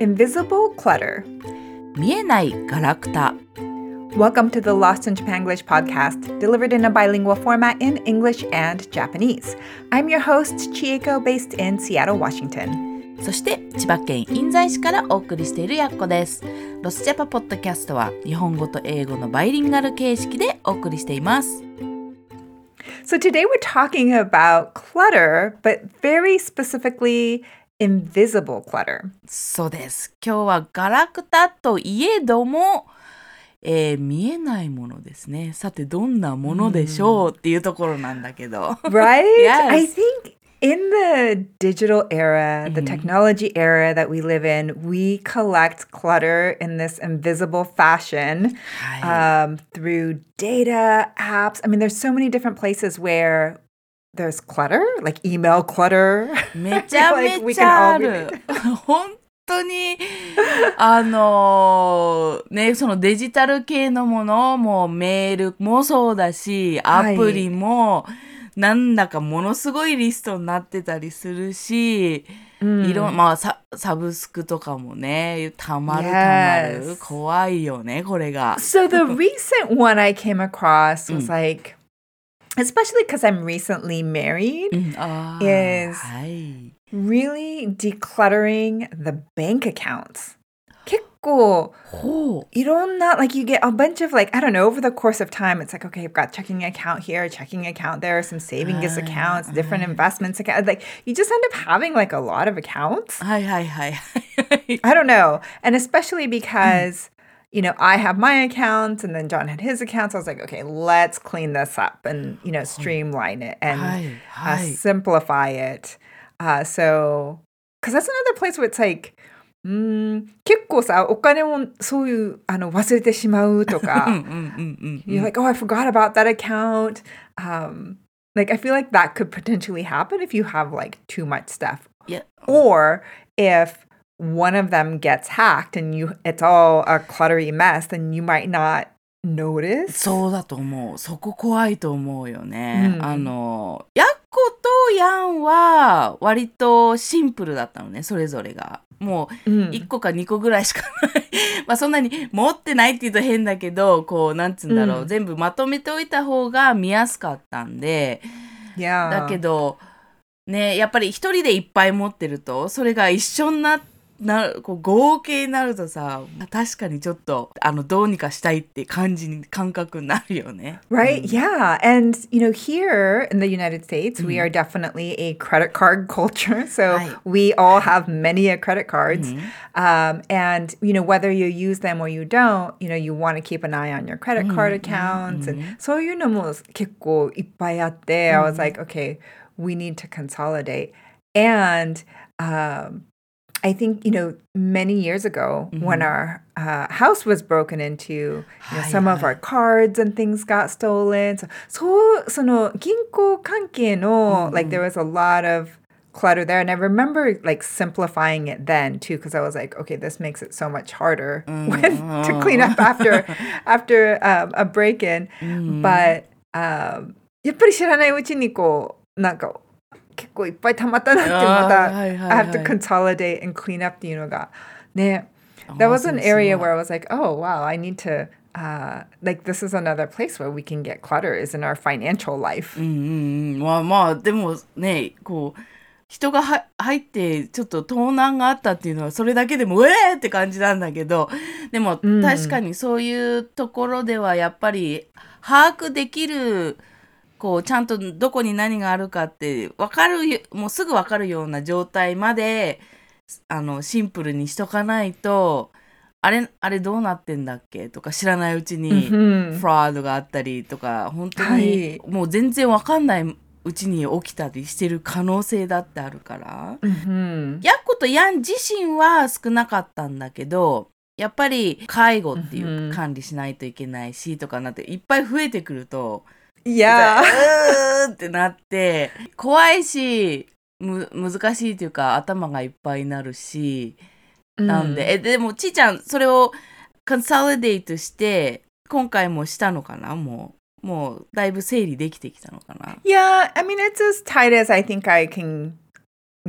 Invisible Clutter. 見えないガラクタ Welcome to the Lost in Japanglish podcast, delivered in a bilingual format in English and Japanese. I'm your host, Chieko, based in Seattle, Washington. そして千葉県印西市からお送りしているやっこですロスジャパポッドキャストは日本語と英語のバイリンガル形式でお送りしています So today we're talking about clutter, but very specifically invisible clutter. そうです今日はガラクタといえども、えー見えないものですねさてどんなものでしょうっていうところなんだけど Right? Yes. I think in the digital era, the technology era that we live in, we collect clutter in this invisible fashion は um, through data, apps. I mean, there's so many different places where there's clutter, like email clutter. いめちゃめちゃある本当にあのーねそのデジタル系のものもメールもそうだしアプリもなんだかものすごいリストになってたりするし、いろんまあササブスクとかもねたまるたまる.怖いよねこれが。So the recent one I came across was like, especially because I'm recently married, mm. Ah, is hi. really decluttering the bank accounts. Cool. Oh. You don't not like you get a bunch of like I don't know over the course of time it's like okay I've got checking account here checking account there some savings uh, accounts different uh, investments account like you just end up having like a lot of accounts. Hi hi hi. I don't know and especially because you know I have my accounts and then John had his accounts I was like okay let's clean this up and you know streamline it and はい uh, はい。 simplify it. Uh, so, because that's another place where it's like, うーん結構さ、お金もそういうあの忘れてしまうとうんうか、んうんうん。 you're like, oh, I forgot about that account. Um, like, I feel like that could potentially happen if you have like too much stuff. いや Or if one of them gets hacked and you it's all a cluttery mess, then you might not notice? そうだと思う。そこ怖いと思うよね。うんあの、ヤッコとヤンは割とシンプルだったのね、それぞれが。もううん1個か2個ぐらいしかない。まあそんなに持ってないって言うと変だけど、こう、なんつうんだろう、うん全部まとめておいた方が見やすかったんで.だけど、ね、やっぱり一人でいっぱい持ってると、それが一緒にななこう合計になるとさ確かにちょっとあのどうにかしたいって感じに感覚になるよね。 Right. Yeah. And, you know, here in the United States, we are definitely a credit card culture. So Right. we all have many a credit cards. Um, and, you know, whether you use them or you don't, you know, you want to keep an eye on your credit card accounts. And so you know, 結構いっぱいあって, I was like, okay, we need to consolidate. And, um, I think, you know, many years ago when our uh, house was broken into, you know, some of our cards and things got stolen. So, そう、その銀行関係の、like there was a lot of clutter there. And I remember like simplifying it then too, because I was like, okay, this makes it so much harder when, to clean up after, after um, a break-in. But, um, やっぱり知らないうちにこう、なんか、 結構いっぱい溜まったなってまた、いはいはい I have to consolidate and clean up っていうのがね that was an area where I was like oh wow I need to uh, like this is another place where we can get clutter is in our financial life うんうんうんまあまあでもねこう人がは入ってちょっと盗難があったっていうのはそれだけでもうえーって感じなんだけどでもうん確かにそういうところではやっぱり把握できるこうちゃんとどこに何があるかって分かるよもうすぐ分かるような状態まであのシンプルにしとかないとあれあれどうなってんだっけとか知らないうちに。うんフラードがあったりとか本当はい。にもう全然わかんないうちに起きたりしてる可能性だってあるから。うんヤッコとヤン自身は少なかったんだけどやっぱり介護っていううん。管理しないといけないしとかなっていっぱい増えてくると yeah うーってなって怖いしむ難しいというか頭がいっぱいになるしなんで、えでもちーちゃんそれをコンサリデートして今回もしたのかな？もうもうだいぶ整理できてきたのかな？Yeah, I mean, it's as tight as I think I can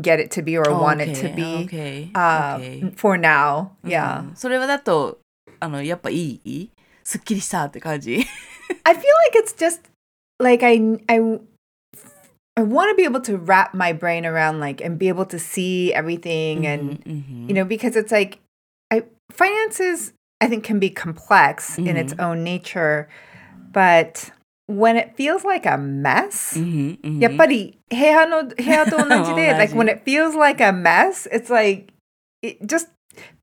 get it to be or want it to be Okay. uh, okay. for now. Yeah. うんそれはだと、あの、やっぱいい？すっきりしたって感じ？I feel like it's just like I I I want to be able to wrap my brain around like and be able to see everything and うんうん you know because it's like I finances I think can be complex in its Mhm. own nature but when it feels like a mess うんうんうんやっぱり部屋の部屋と同じで同じ like when it feels like a mess it's like it just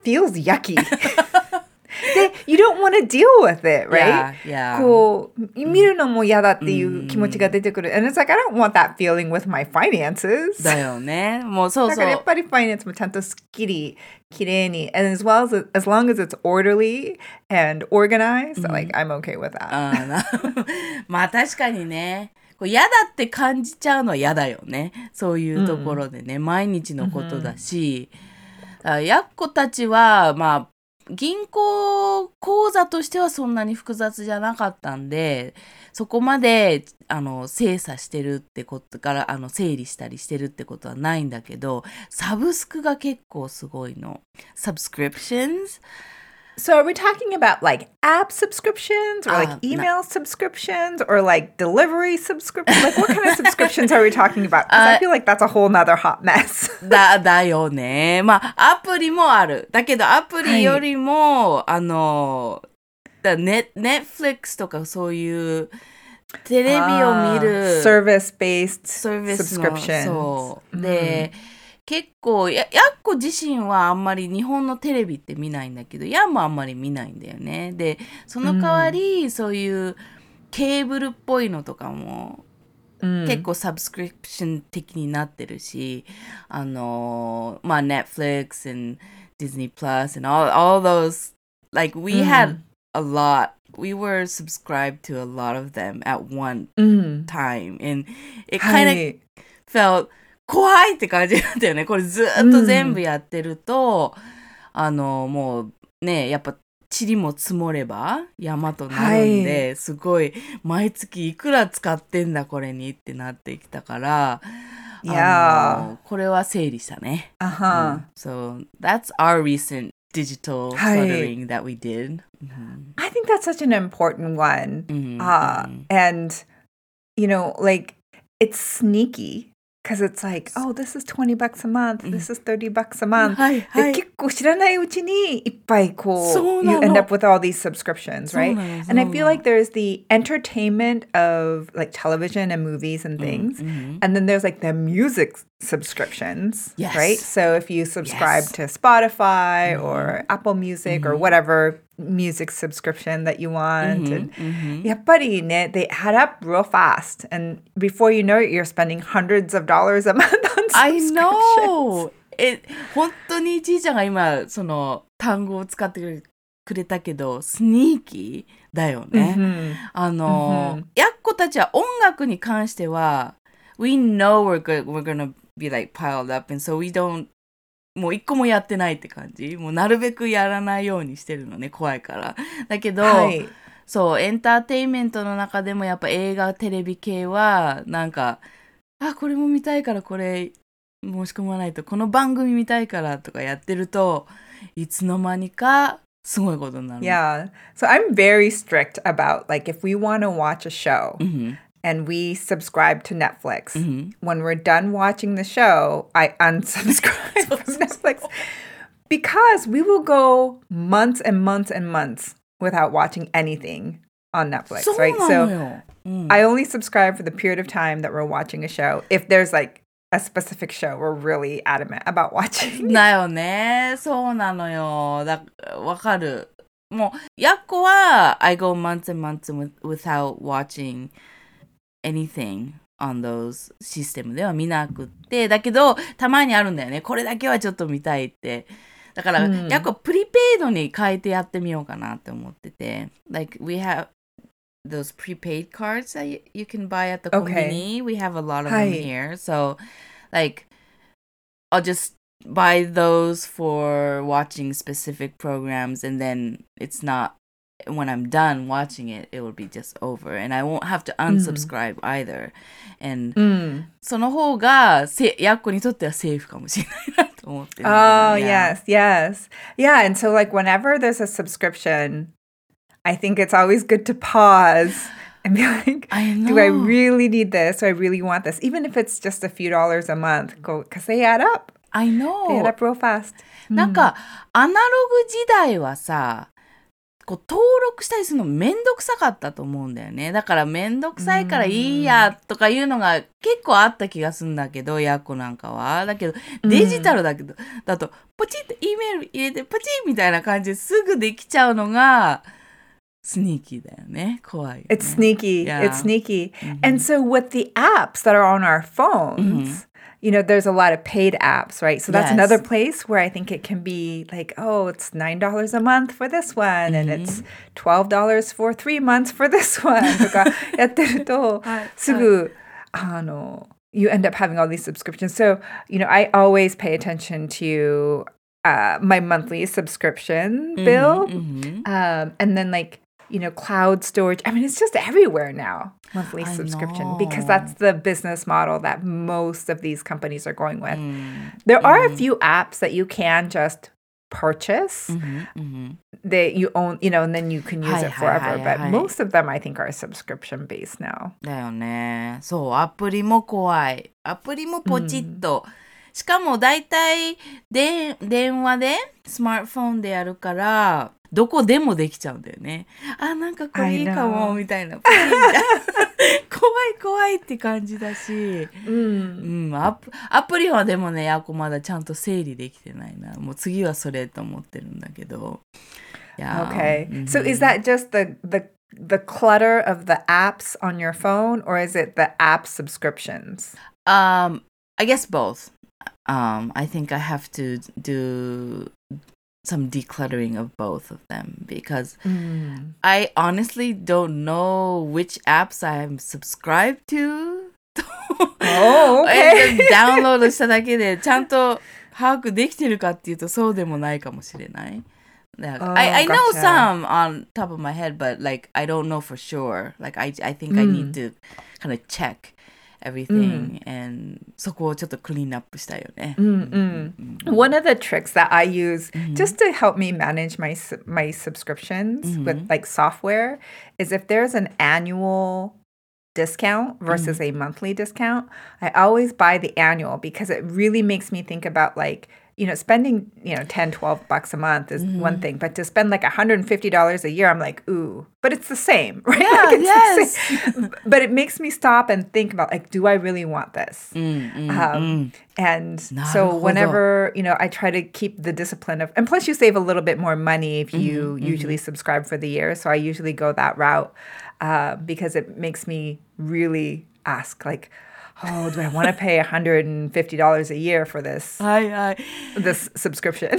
feels yucky で you don't want to deal with it right Yeah, yeah. こう見るのも嫌だっていう気持ちが出てくる and it's like I don't want that feeling with my finances だよね。もうそうだそう。からやっぱり finance もちゃんとすっきり綺麗に and as well as as long as it's orderly and organized like I'm okay with that まあ確かにね。こう嫌だって感じちゃうのは嫌だよね。そういうところでね。毎日のことだし。だからやっこたちは、まあ、銀行口座としてはそんなに複雑じゃなかったんで、そこまで、あの、精査してるってことから、あの、整理したりしてるってことはないんだけど、サブスクが結構すごいの。subscriptions? So are we talking about like app subscriptions or like Uh, no. email subscriptions or like delivery subscriptions? Like what kind of subscriptions are we talking about? 'Cause I Uh, feel like that's a whole nother hot mess. だ、だよね。まあ、アプリもある。だけど、アプリよりも、あの、だネ、ネットフリックスとかそういう、テレビを見る service based サービスの subscriptions. そう。で、 結構や、やっこ自身はあんまり日本のテレビって見ないんだけど、やんもあんまり見ないんだよね。で、その代わり、そういうケーブルっぽいのとかも、うん結構サブスクリプション的になってるし、あの、まあ、Netflix and Disney Plus and all, all those, like, we had a lot. We were subscribed to a lot of them at one うん。time. And it は kind of い。怖いって感じだったよね。これずっと全部やってると、あの、もうね、やっぱ、塵も積もれば山となるんで、すごい毎月いくら使ってんだこれにってなってきたから、いやこれは整理したね。Uh-huh. So that's our recent digital はい cluttering that we did. うん。I think that's such an important one. うん。Uh, うん and, you know, like it's sneaky because it's like, oh, this is 20 bucks a month. This is 30 bucks a month. はいはい。で結構知らないうちにいっぱいこうそうな you の end up with all these subscriptions, そう right? なの And I そう feel なの like there's the entertainment of like television and movies and things. うん And then there's like the music subscriptions, Yes. right? So if you subscribe Yes. to Spotify or Apple Music or whatever music subscription that you want, and うん。やっぱりね they add up real fast, and before you know it, you're spending hundreds of dollars a month on I subscriptions. know! え、本当にちいちゃんが今、その単語を使ってくれたけど、スニーキーだよね。Mhm. あの、うんやっこたちは音楽に関しては、We know we're, go- we're gonna be like piled up, and so we don't もう一個もやってないって感じもうなるべくやらないようにしてるのね、怖いから。だけど、はい。そう、エンターテインメントの中でもやっぱ映画、テレビ系は、なんか、あ、これも見たいからこれ申し込まないと、この番組見たいからとかやってると、いつの間にかすごいことになる。Yeah. So I'm very strict about like if we want to watch a show うん。and we subscribe to Netflix, うん。 when we're done watching the show, I unsubscribe from Netflix because we will go months and months and months without watching anything on Netflix, そう right? な So のよ。うん。 I only subscribe for the period of time that we're watching a show. If there's like a specific show we're really adamant about watching. だよね。そうなのよ。だわかる。もう、やっこは、I go months and months with, without watching anything on those システムでは見なくって、だけど、たまにあるんだよね。これだけはちょっと見たいって。だから、うんやっこプリペイドに変えてやってみようかなって思ってて。Like, we have those prepaid cards that you, you can buy at the Okay. convenience. We have a lot of は them い here. So, like, I'll just buy those for watching specific programs and then it's not when I'm done watching it, it will be just over. And I won't have to unsubscribe either. And うん。その方がせ、ヤッコにとってはセーフかもしれないなと思ってるんだけど。 Oh, Yeah. yes, yes. Yeah. And so, like, whenever there's a subscription, I think it's always good to pause and be like, I know. do I really need this? Do I really want this? Even if it's just a few dollars a month, go because they add up. I They add know. up real fast. なんか、アナログ時代はさ、 こう登録したりするのめんどくさかったと思うんだよね。だからめんどくさいからいいやとかいうのが結構あった気がするんだけど、ヤッコなんかは。だけど、デジタルだけど、だと、ポチッと E メール入れて、ポチッみたいな感じですぐできちゃうのが、スニーキーだよね。怖いよね。It's sneaky. Yeah. It's sneaky. And so with the apps that are on our phones, you know, there's a lot of paid apps, right? So that's Yes. another place where I think it can be like, oh, it's $9 a month for this one and it's $12 for 3 months for this one とかやってるとすぐあの you end up having all these subscriptions. So, you know, I always pay attention to uh, my monthly subscription bill. Mhm. Um, and then like you know cloud storage. I mean, it's just everywhere now. Monthly I subscription because know. that's the business model that most of these companies are going with. うん。 There are a few apps that you can just purchase うんうん。 that you own, you know, and then you can use Hi, it hi, forever. hi, But hi. most of them, I think, are subscription based now. だよね。そう、アプリも怖い。アプリもポチッと。しかも大体で電話でスマートフォンでやるから どこでもできちゃうんだよね。あ、なんかこれいいかも.みたいな。怖い怖いって感じだし。うん、アプアプリはでもね、ヤコまだちゃんと整理できてないな。もう次はそれと思ってるんだけど。いや Okay. うん So is that just the the the clutter of the apps on your phone, or is it the app subscriptions? Um, I guess both. Um, I think I have to do some decluttering of both of them because I honestly don't know which apps I'm subscribed to. Oh, okay. えダウンロードしただけでちゃんと把握できてるかっていうとそうでもないかもしれない。Like, Oh, I, I know gotcha. some on top of my head, but like I don't know for sure. Like I, I think I need to kind of check everything and そこをちょっとクリーンアップしたいよね。 One of the tricks that I use just to help me manage my su- my subscriptions with like software is if there's an annual discount versus a monthly discount, I always buy the annual because it really makes me think about like you know, spending, you know, 10, 12 bucks a month is mm-hmm. one thing, but to spend like $150 a year, I'm like, ooh, but it's the same, right? Yeah, like yes. but it makes me stop and think about like, do I really want this? Mm, mm, um, mm. And Not so whenever, you know, I try to keep the discipline of, and plus you save a little bit more money if you mm-hmm, usually mm-hmm. subscribe for the year. So I usually go that route uh, because it makes me really ask like, oh do i want to pay $150 a year for this? はいはい。this subscription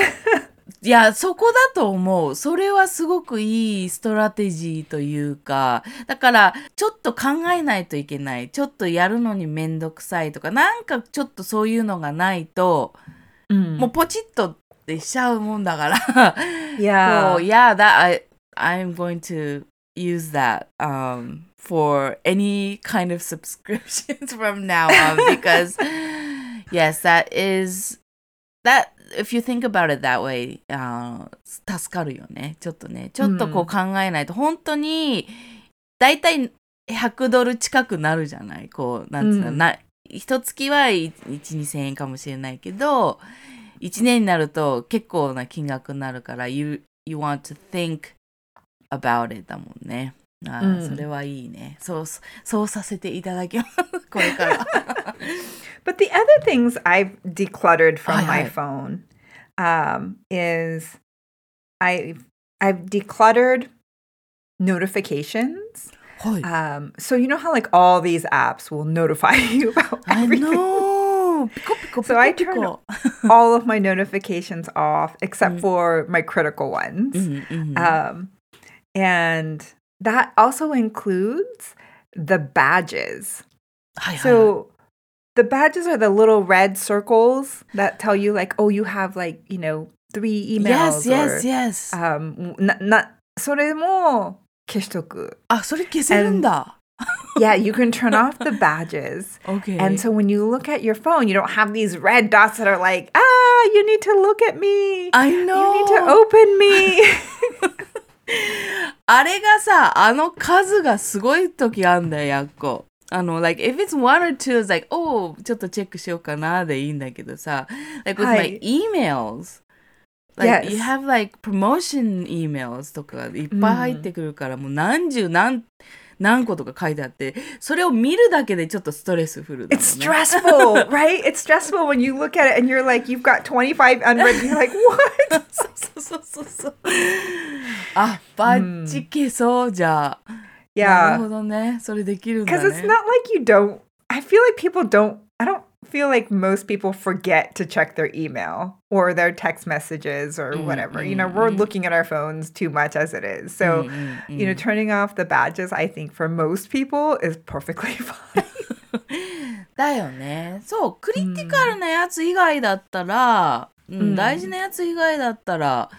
いや、そこだと思う。それはすごくいいストラテジーというか、だから、ちょっと考えないといけない。ちょっとやるのにめんどくさいとか、なんかちょっとそういうのがないと、もうポチッとってしちゃうもんだから。yeah So yeah, that I I'm going to use that um for any kind of subscriptions from now on because yes, that is that if you think about it that way, あー助かるよね。ちょっとね、ちょっとこう考えないと、本当にだいたい100ドル近くなるじゃない。こうなんつうの、うんな一月は1、2千円かもしれないけど、1年になると結構な金額になるから、you, you want to think about it だもんね。あーうんそれはいいね。そう、そうさせていただきます。これから。 But the other things I've decluttered from Hi, my hi. phone um, is I I've decluttered notifications. はい。 Um, so you know how like all these apps will notify you about I everything. know! ピコピコピコピコ。 So I turn all of my notifications off except for my critical ones. うんうん Um, and that also includes the badges. はいはいはい。 So the badges are the little red circles that tell you like, oh, you have like, you know, three emails yes, yes, or yes. um n- not それも消しとく。あ、それ消せるんだ。 Yeah, you can turn off the badges. Okay. And so when you look at your phone, you don't have these red dots that are like, ah, you need to look at me. I You know. need to open me. あれがさ、あの数がすごい時あんだよ、やっこ。あの、like, if it's one or two, it's like, oh, ちょっとチェックしようかなでいいんだけどさ、like with は my い emails, like, Yes. you have like promotion emails とかいっぱい入ってくるから、もう何十何、何個とか書いてあって、それを見るだけでちょっとストレスフルだもん It's ね。stressful, right? It's stressful when you look at it and you're like, you've got 25 unread. And you're like, what? そうそうそうそう。あ、バッチ消そう、じゃあ。なる Yeah. ほどね。それできるんだ Because ね。it's not like you don't. I feel like people don't. I don't feel like most people forget to check their email or their text messages or whatever. You know, we're looking at our phones too much as it is. So, うんうんうん you know, turning off the badges, I think for most people is perfectly fine. だよね。そう、クリティカルなやつ以外だったら、うんうん大事なやつ以外だったら、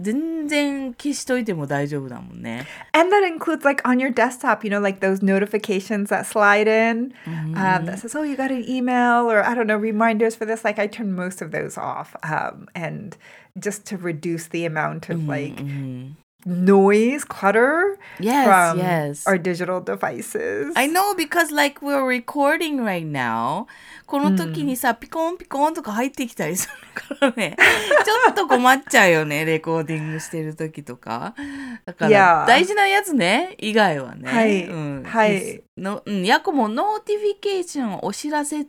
全然消しといても大丈夫だもんね。 and that includes like on your desktop, you know, like those notifications that slide in um, that says, oh, you got an email or I don't know, reminders for this. Like I turn most of those off um, and just to reduce the amount of like うん、 Noise, clutter yes, from yes. our digital devices. I know because like we're recording right now. この時にさ、ピコンピコンとか入ってきたりするからね。ちょっと困っちゃうよねレコーディングしてる時とか。だかいやら大事なやつね以外はね。はいうん、はい。のうんヤコも notification お知らせ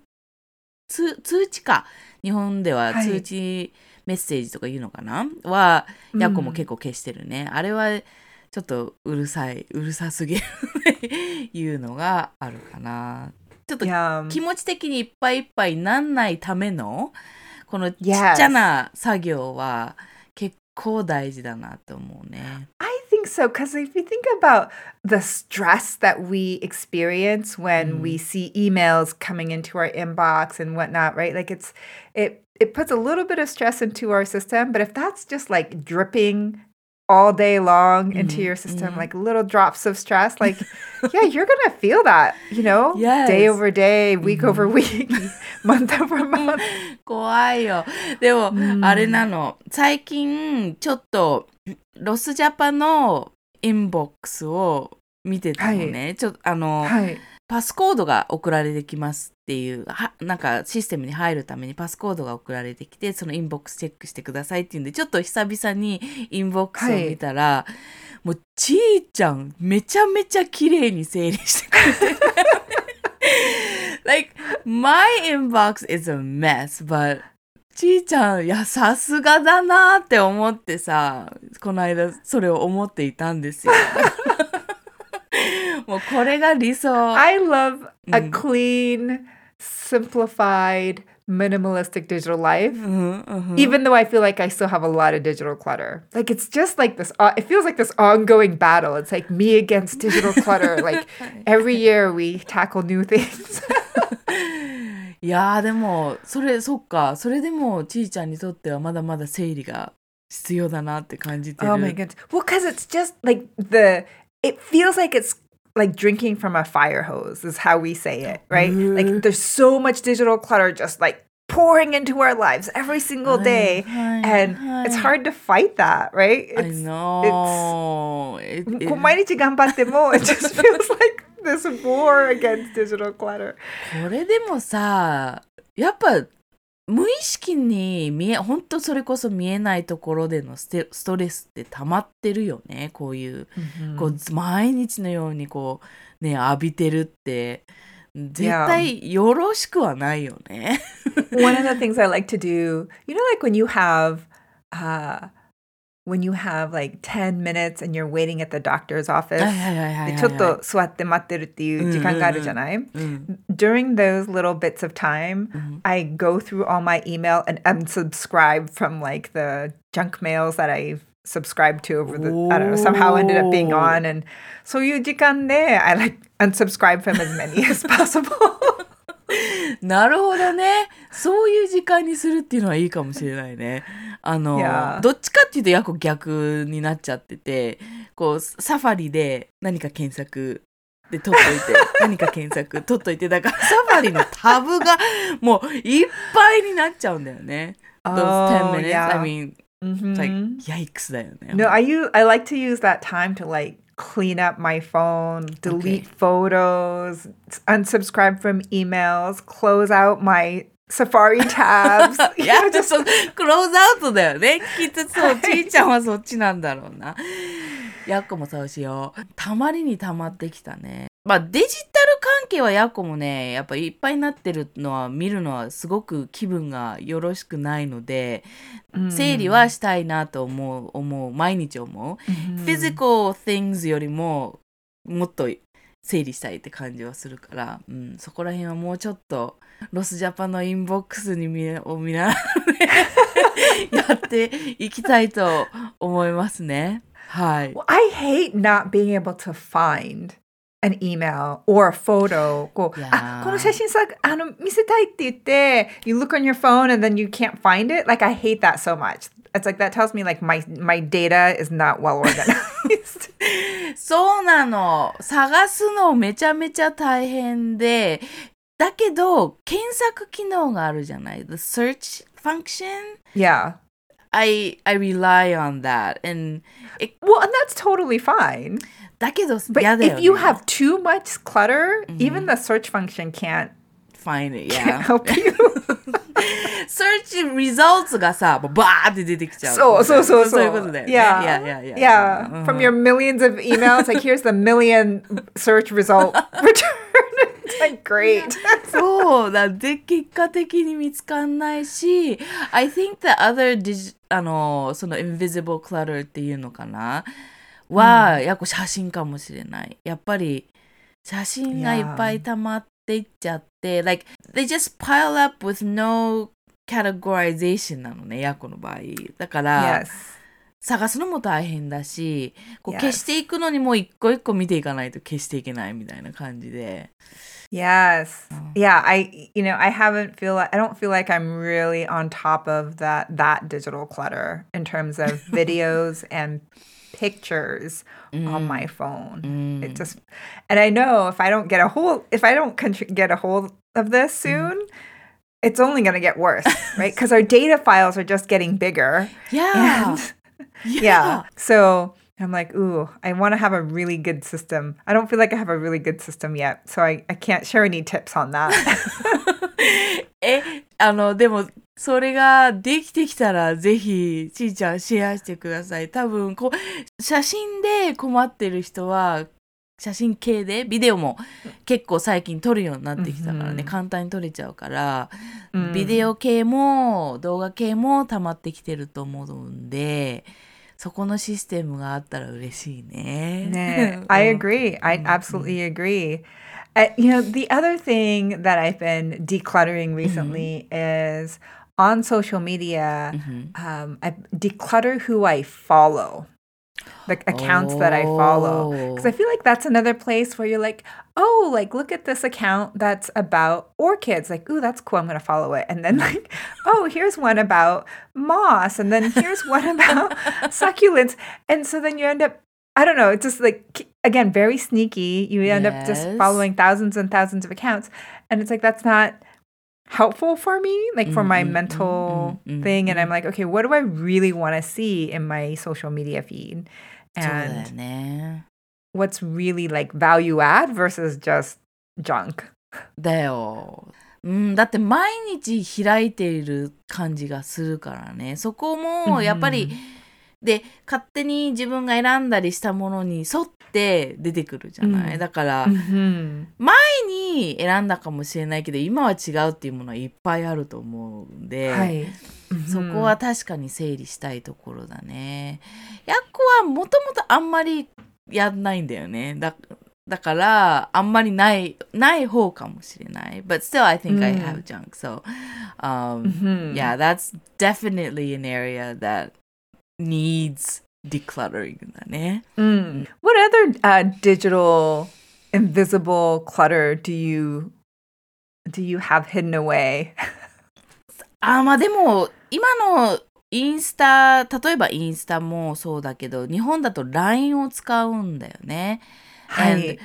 通通知か。日本でははい通知メッセージとか言うのかな、はうんヤコも結構消してるね、あれはちょっとうるさいうるさすぎるいうのがあるかなちょっと.気持ち的にいっぱいいっぱいになんないためのこのちっ.ちゃな作業は結構大事だなと思うね。I think so because if you think about the stress that we experience when we see emails coming into our inbox and whatnot, right? Like it's it it puts a little bit of stress into our system, but if that's just like dripping all day long into your system, like little drops of stress, like yeah, you're gonna feel that, you know, day Yes. over day, week over week, month over month. 怖いよ。でも、あれなの。最近、ちょっと、ロスジャパンのインボックスを見てたのね。ちょっと、あの、 Hi. パスコードが送られてきますっていう、はなんかシステムに入るためにパスコードが送られてきて、その inbox チェックしてくださいっていうんで、ちょっと久々にインボックスを見たら、もうちーちゃん、めちゃめちゃ綺麗に整理してくれて。like, my inbox is a mess, but ちーちゃん、いや、さすがだなって思ってさ、この間それを思っていたんですよ。もうこれが理想。 I love a Mm. clean, simplified, minimalistic digital life. うんうん Even though I feel like I still have a lot of digital clutter. Like it's just like this, uh, it feels like this ongoing battle. It's like me against digital clutter. Like every year we tackle new things. いやーでもそれそっかそれでもちーちゃんにとってはまだまだ整理が必要だなって感じてる。 oh my goodness. Well, because it's just like the, it feels like it's like drinking from a fire hose, is how we say it, right? Like there's so much digital clutter just like pouring into our lives every single day. はいはい And はい it's hard to fight that, right? I It's, know. It- it- こう毎日頑張っても it just feels like this war against digital clutter. これでもさやっぱ 無意識に見え本当それこそ見えないところでのステストレスって溜まってるよね。こういう、こう毎日のようにこうね浴びてるって。絶対よろしくはないよね。One of the things I like to do, you know, like when you have, uh, when you have like 10 minutes and you're waiting at the doctor's office. はいはいはいはいはいでちょっと座って待ってるっていう時間があるじゃないうん、 During those little bits of time, I go through all my email and unsubscribe from like the junk mails that I've subscribed to over the, I don't know, somehow ended up being Oh. on. And そういう時間で I like unsubscribe from as many as possible. なるほどね。そういう時間にするっていうのはいいかもしれないね。あの.どっちかっていうとやこ逆になっちゃってて、こう、サファリで何か検索で取っといて、何か検索取っといて、だからサファリのタブがもういっぱいになっちゃうんだよね。Those 10 Oh, minutes. yeah. I mean, Mhm. like, ヤイクスだよね。No, I use I like to use that time to like clean up my phone, delete photos, unsubscribe from emails, close out my Safari tabs. いや、そう、クローズアウトだよね。きっとそう、ちいちゃんはそっちなんだろうな。やっこもそうしよう。たまりにたまってきたね。まあ、デジタル関係はやっこもね、やっぱいっぱいになってるのは、見るのはすごく気分がよろしくないので、整理はしたいなと思う、思う、毎日思う。physical things よりも、もっと整理したいって感じはするから、うん、そこら辺はもうちょっとロスジャパンのインボックスに見を見ながらね やっていきたいと思いますね。はい。Well, I hate not being able to find an email or a photo. こう、 Yeah. あ、この写真さ、あの、見せたいって言って、you look on your phone and then you can't find it. Like, I hate that so much. It's like, that tells me like my, my data is not well organized. そうなの。探すのめちゃめちゃ大変で、だけど検索機能があるじゃない。The search function? yeah. I, I rely on that. And it, Well, and that's totally fine. だけど But 嫌だよ if you ね have too much clutter, even the search function can't, find it, can't yeah. help you. search results がさ、もうバーって出てきちゃう。そうそうそうそう。そういうことだよね。 Yeah. いやいやいや。 Yeah. うん From your millions of emails, like here's the million search result return. it's like great. そうだ。で、結果的に見つかんないし、I think the other, dig- あの、その invisible clutter っていうのかな？は、やっぱ写真かもしれない。やっぱり、写真がいっぱい溜まっていっちゃって、like, they just pile up with no categorization なのね、ヤコの場合。だから、yes. 探すのも大変だし、こう.消していくのにも一個一個見ていかないと消していけないみたいな感じで。Yes. Oh. Yeah, I you know, I haven't feel I don't feel like I'm really on top of that that digital clutter in terms of videos and pictures on my mm. phone. It mm. just and I know if I don't get a hold if I don't get a hold of this mm-hmm. soon, it's only going to get worse, right? Cuz our data files are just getting bigger. Yeah. And yeah. So I'm like, ooh, I want to have a really good system. I don't feel like I have a really good system yet. So I, I can't share any tips on that. え、あの、でも、それができてきたら、ぜひ、ちーちゃんシェアしてください。多分、こう、写真で困ってる人は、写真系で、ビデオも結構最近撮るようになってきたからね、うん簡単に撮れちゃうから、うんビデオ系も動画系も溜まってきてると思うんで、そこのシステムがあったら嬉しいね。 Nah, I agree. I absolutely agree. Uh, you know, the other thing that I've been decluttering recently is on social media, um, I declutter who I follow, the accounts that I follow. Because I feel like that's another place where you're like, oh, like look at this account that's about orchids. Like, ooh, that's cool. I'm going to follow it. And then like, oh, here's one about moss. And then here's one about succulents. And so then you end up, I don't know, it's just like, again, very sneaky. You end up just following thousands and thousands of accounts. And it's like, that's not helpful for me, like for my Mm, mm, mental mm, mm, thing. And I'm like, okay, what do I really want to see in my social media feed? そうだよ And ね。 what's really like value add versus just junk. だよ。うん、だって毎日開いている感じがするからね。そこもやっぱり、で、勝手に自分が選んだりしたものに沿っ て出てくるじゃない？うんだから、Mm-hmm. 前に選んだかもしれないけど、今は違うっていうものはいっぱいあると思うんで、Hi. そこは確かに整理したいところだね。ヤッコはもともとあんまりやんないんだよね。だだから、あんまりない、ない方かもしれない。But still, I think I have junk. So, um, Mhm. yeah, that's definitely an area that needs decluttering だね。 Mm. What other uh, digital invisible clutter do you do you have hidden away? あーまあでも今のインスタ例えばインスタもそうだけど日本だと LINE を使うんだよね。はい And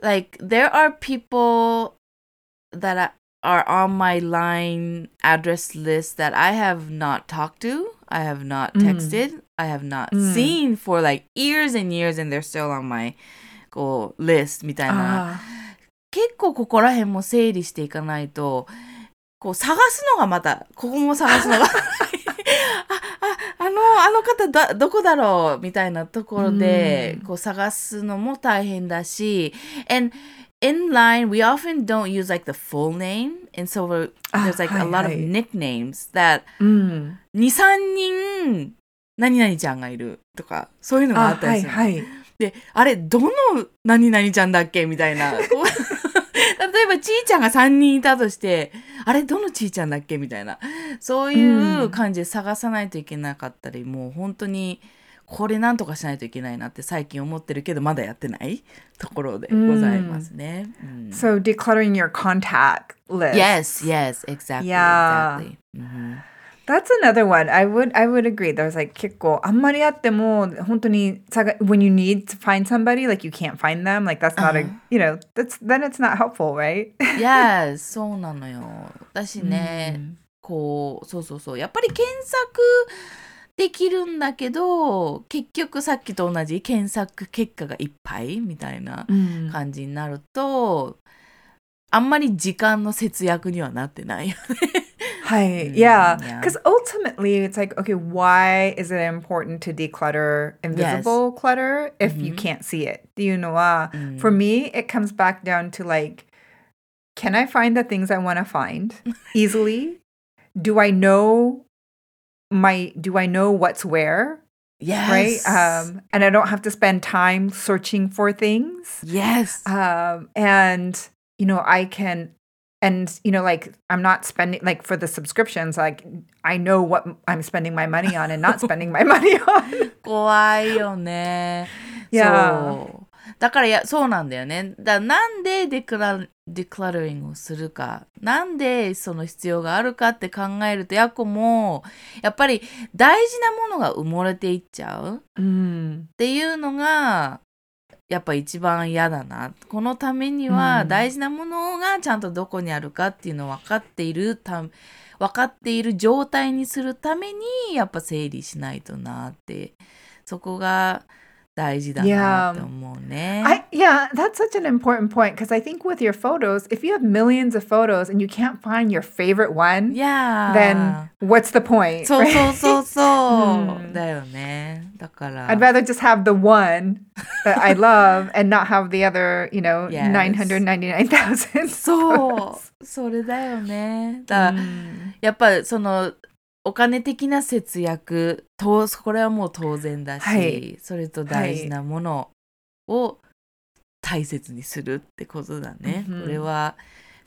like there are people that are on my line address list that I have not talked to, I have not うん texted, I have not うん seen for like years and years and they're still on my こう list みたいな。あ結構ここら辺も整理していかないとこう探すのがまたここも探すのがあああのあの方だどこだろうみたいなところでうんこう探すのも大変だし and in line we often don't use like the full name and so there's like は a い lot は of い nicknames that ーうん。23人何々ちゃんがいるとかそういうのがあったりするのはい。で、あれ、どの何々ちゃんだっけ？みたいな。例えば、ちーちゃんが3人いたとして、あれ、どのちーちゃんだっけ？みたいな。そういう感じで探さないといけなかったり、もう本当に、これなんとかしないといけないなって最近思ってるけど、まだやってない？ところでございますね。うん So decluttering your contact list. Yes, yes, exactly, Yeah. exactly. うん、That's another one. I would I would agree. There's like 結構あんまりあっても本当に探 when you need to find somebody like you can't find them like that's not a you know that's then it's not helpful, right? Yes, そうなのよ。だしね、うんこうそうそうそうやっぱり検索できるんだけど結局さっきと同じ検索結果がいっぱいみたいなうん感じになると、あんまり時間の節約にはなってないよね。Hi. Mm, yeah. Because yeah. ultimately, it's like, okay, why is it important to declutter invisible yes. clutter if mm-hmm. you can't see it? Do You know, uh, mm. for me, it comes back down to like, can I find the things I want to find easily? Do I know my? Do I know what's where? Yes. Right. Um, and I don't have to spend time searching for things. Yes. Um, and you know, I can and you know like i'm not spending like for the subscriptions like i know what i'm spending my money on and not spending my money on 怖いよね。いやそう。だからや、そうなんだよね。だなんでデクラデクラリングをするか、なんでその必要があるかって考えると、ヤコも、やっぱり大事なものが埋もれていっちゃうっ mm. ていうのが、やっぱ一番嫌だな。このためにはうん大事なものがちゃんとどこにあるかっていうのを分かっているた分かっている状態にするためにやっぱ整理しないとなってそこが大事だなって思うね。 I, yeah that's such an important point because i think with your photos if you have millions of photos and you can't find your favorite one いや then what's the point そう right? そうそうそう、うんだよね。だから。 I'd rather just have the one that I love and not have the other, you know, Yes. 999,000. そうそれだよね。だから、やっぱその お金的な節約とこれはもう当然だし、はいそれと大事なものを大切にするってことだね。うんこれは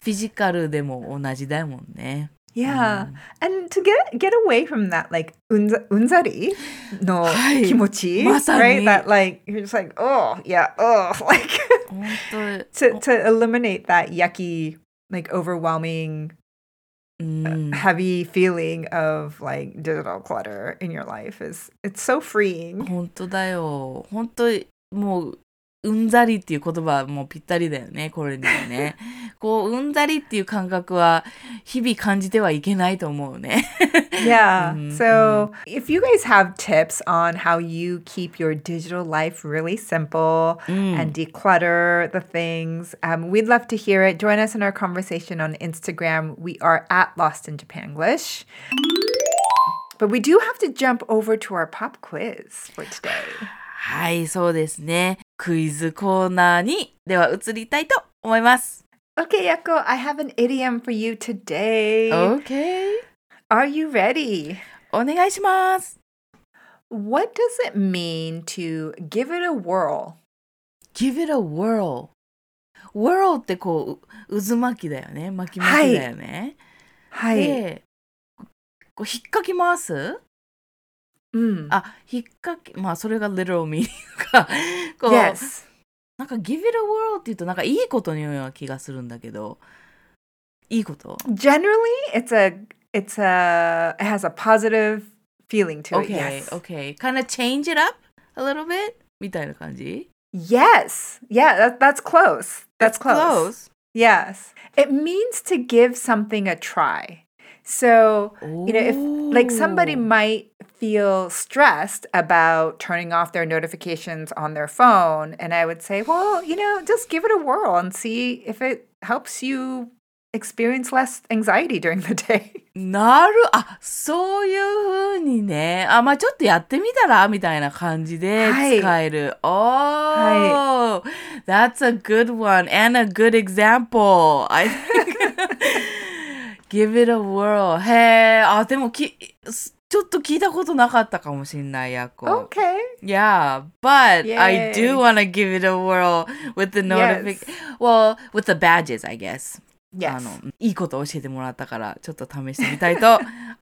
フィジカルでも同じだもんね。Yeah. うん And to get get away from that like unza, unzari no はい kimochi, まさに。right? That like you're just like, oh yeah, oh like to to eliminate that yucky, like overwhelming, うん、 heavy feeling of like digital clutter in your life is it's so freeing. 本当だよ。本当もう うんざりっていう言葉はもうぴったりだよね、これにはね。こう、うんざりっていう感覚は日々感じてはいけないと思うね。Yeah. Mhm, So, if you guys have tips on how you keep your digital life really simple うん。and declutter the things, um, we'd love to hear it. Join us in our conversation on Instagram. We are at Lost in Japanglish. But we do have to jump over to our pop quiz for today. はい、そうですね。クイズコーナーにでは移りたいと思います。Okay, Yako, I have an idiom for you today. OK。Are you ready? お願いします。What does it mean to give it a whirl? Give it a whirl. whirl ってこう、う渦巻きだよね。巻き巻きだよね。Hi. で、こう引っかき回すMm. あ、引っかき、まあそれが literal meaning か。こう、 yes. なんか give it a whirl って言うとなんかいいことのような気がするんだけど、 いいこと Generally, it's a it's a it has a positive feeling to it. Okay, Yes. okay. Kind of change it up a little bit? みたいな感じ Yes. Yeah, that, that's close. That's close. Close. Yes. It means to give something a try. So, you know, if like somebody Oh. might feel stressed about turning off their notifications on their phone, and I would say, well, you know, just give it a whirl and see if it helps you experience less anxiety during the day. なる、あ、そういう風にね。あ、まあちょっとやってみたらみたいな感じではい使える。Oh, that's a good one and a good example. I think give it a whirl. へえ、あ、でもき、ちょっと聞いたことなかったかもしんない、やこ。Okay. Yeah, but I Yay. do want to give it a whirl with the notification. Well, with the badges, I guess. あ Yes. のいいことを教えてもらったからちょっと試してみたいと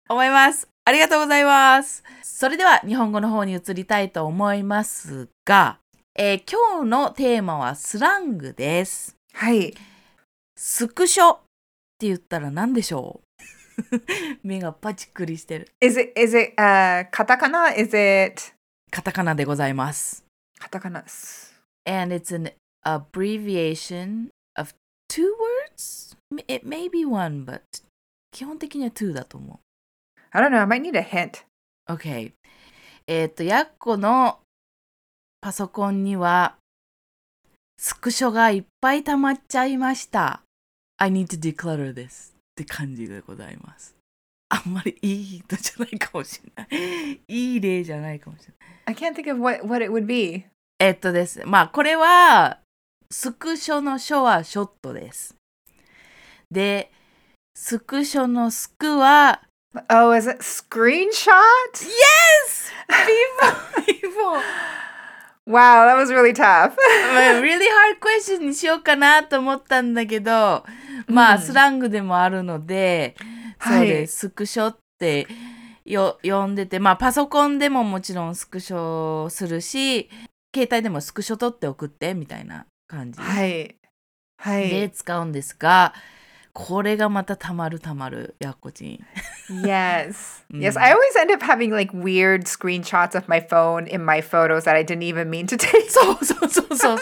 思います。ありがとうございます。それでは日本語の方に移りたいと思いますが、えー今日のテーマはスラングです。はい。スクショって言ったら何でしょう目がパチクリしてる。Is it is it uh katakana? Is it カタカナでございます。katakana? And it's an abbreviation of two words? It may be one, but 基本的には two だと思う。I don't know. I might need a hint. OK。えっ、と、やっこのパソコンにはスクショがいっぱい溜まっちゃいました。I need to declutter this って感じでございます。あんまりいいヒントじゃないかもしれない。いい例じゃないかもしれない。I can't think of what what it would be. えっとです。まあ、これは、スクショの書はショットです。で、スクショのスクは Oh, is it screenshot? Yes! People, people. Wow, that was really tough. まあ really hard question にしようかなと思ったんだけど、まあ、うんスラングでもあるので、はいそうです。スクショってよ呼んでて、まあ、パソコンでももちろんスクショするし、携帯でもスクショ撮って送ってみたいな感じはい。はい。で使うんですが、これがまたたまるたまる、やっこちん。Yes. Yes, Mm. I always end up having like weird screenshots of my phone in my photos that I didn't even mean to take. そうそうそうそうそう。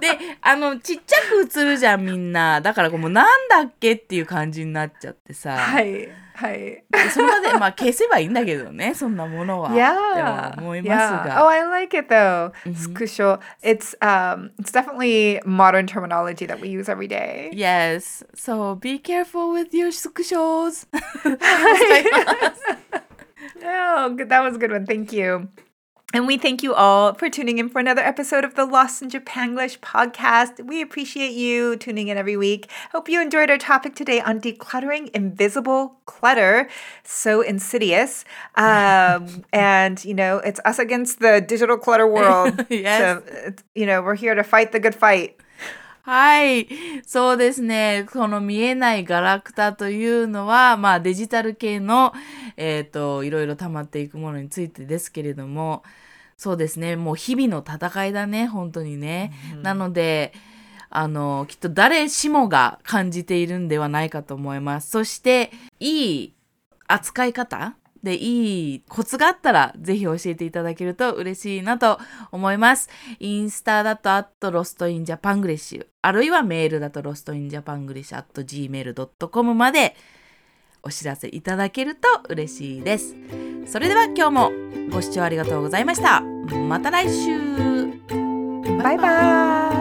で、あの、ちっちゃく映るじゃん、みんな。だから、こうもうなんだっけっていう感じになっちゃってさ。はい。はい。でそれまで、まあ、消せばいいんだけどね、そんなものは。 Yeah. でも思います Yeah. が。 Oh, I like it though. Mhm. Skusho. It's um it's definitely modern terminology that we use every day. Yes. So, be careful with your screenshots. Oh, good. That was a good one. Thank you. And we thank you all for tuning in for another episode of the Lost in Japanglish podcast. We appreciate you tuning in every week. Hope you enjoyed our topic today on decluttering invisible clutter. So insidious. Um, and, you know, it's us against the digital clutter world. Yes. So, you know, we're here to fight the good fight. はい。そうですね。この見えないガラクタというのは、まあデジタル系の、えっ、と、いろいろ溜まっていくものについてですけれども、そうですね。もう日々の戦いだね。本当にね。なので、あの、きっと誰しもが感じているんではないかと思います。そして、いい扱い方でいいコツがあったら、ぜひ教えていただけると嬉しいなと思います。インスタだと、 at Lost in Japanglish、あるいはメールだと、 Lost in Japanglish、at gmail.com までお知らせいただけると嬉しいです。それでは今日もご視聴ありがとうございました。また来週 Bye bye.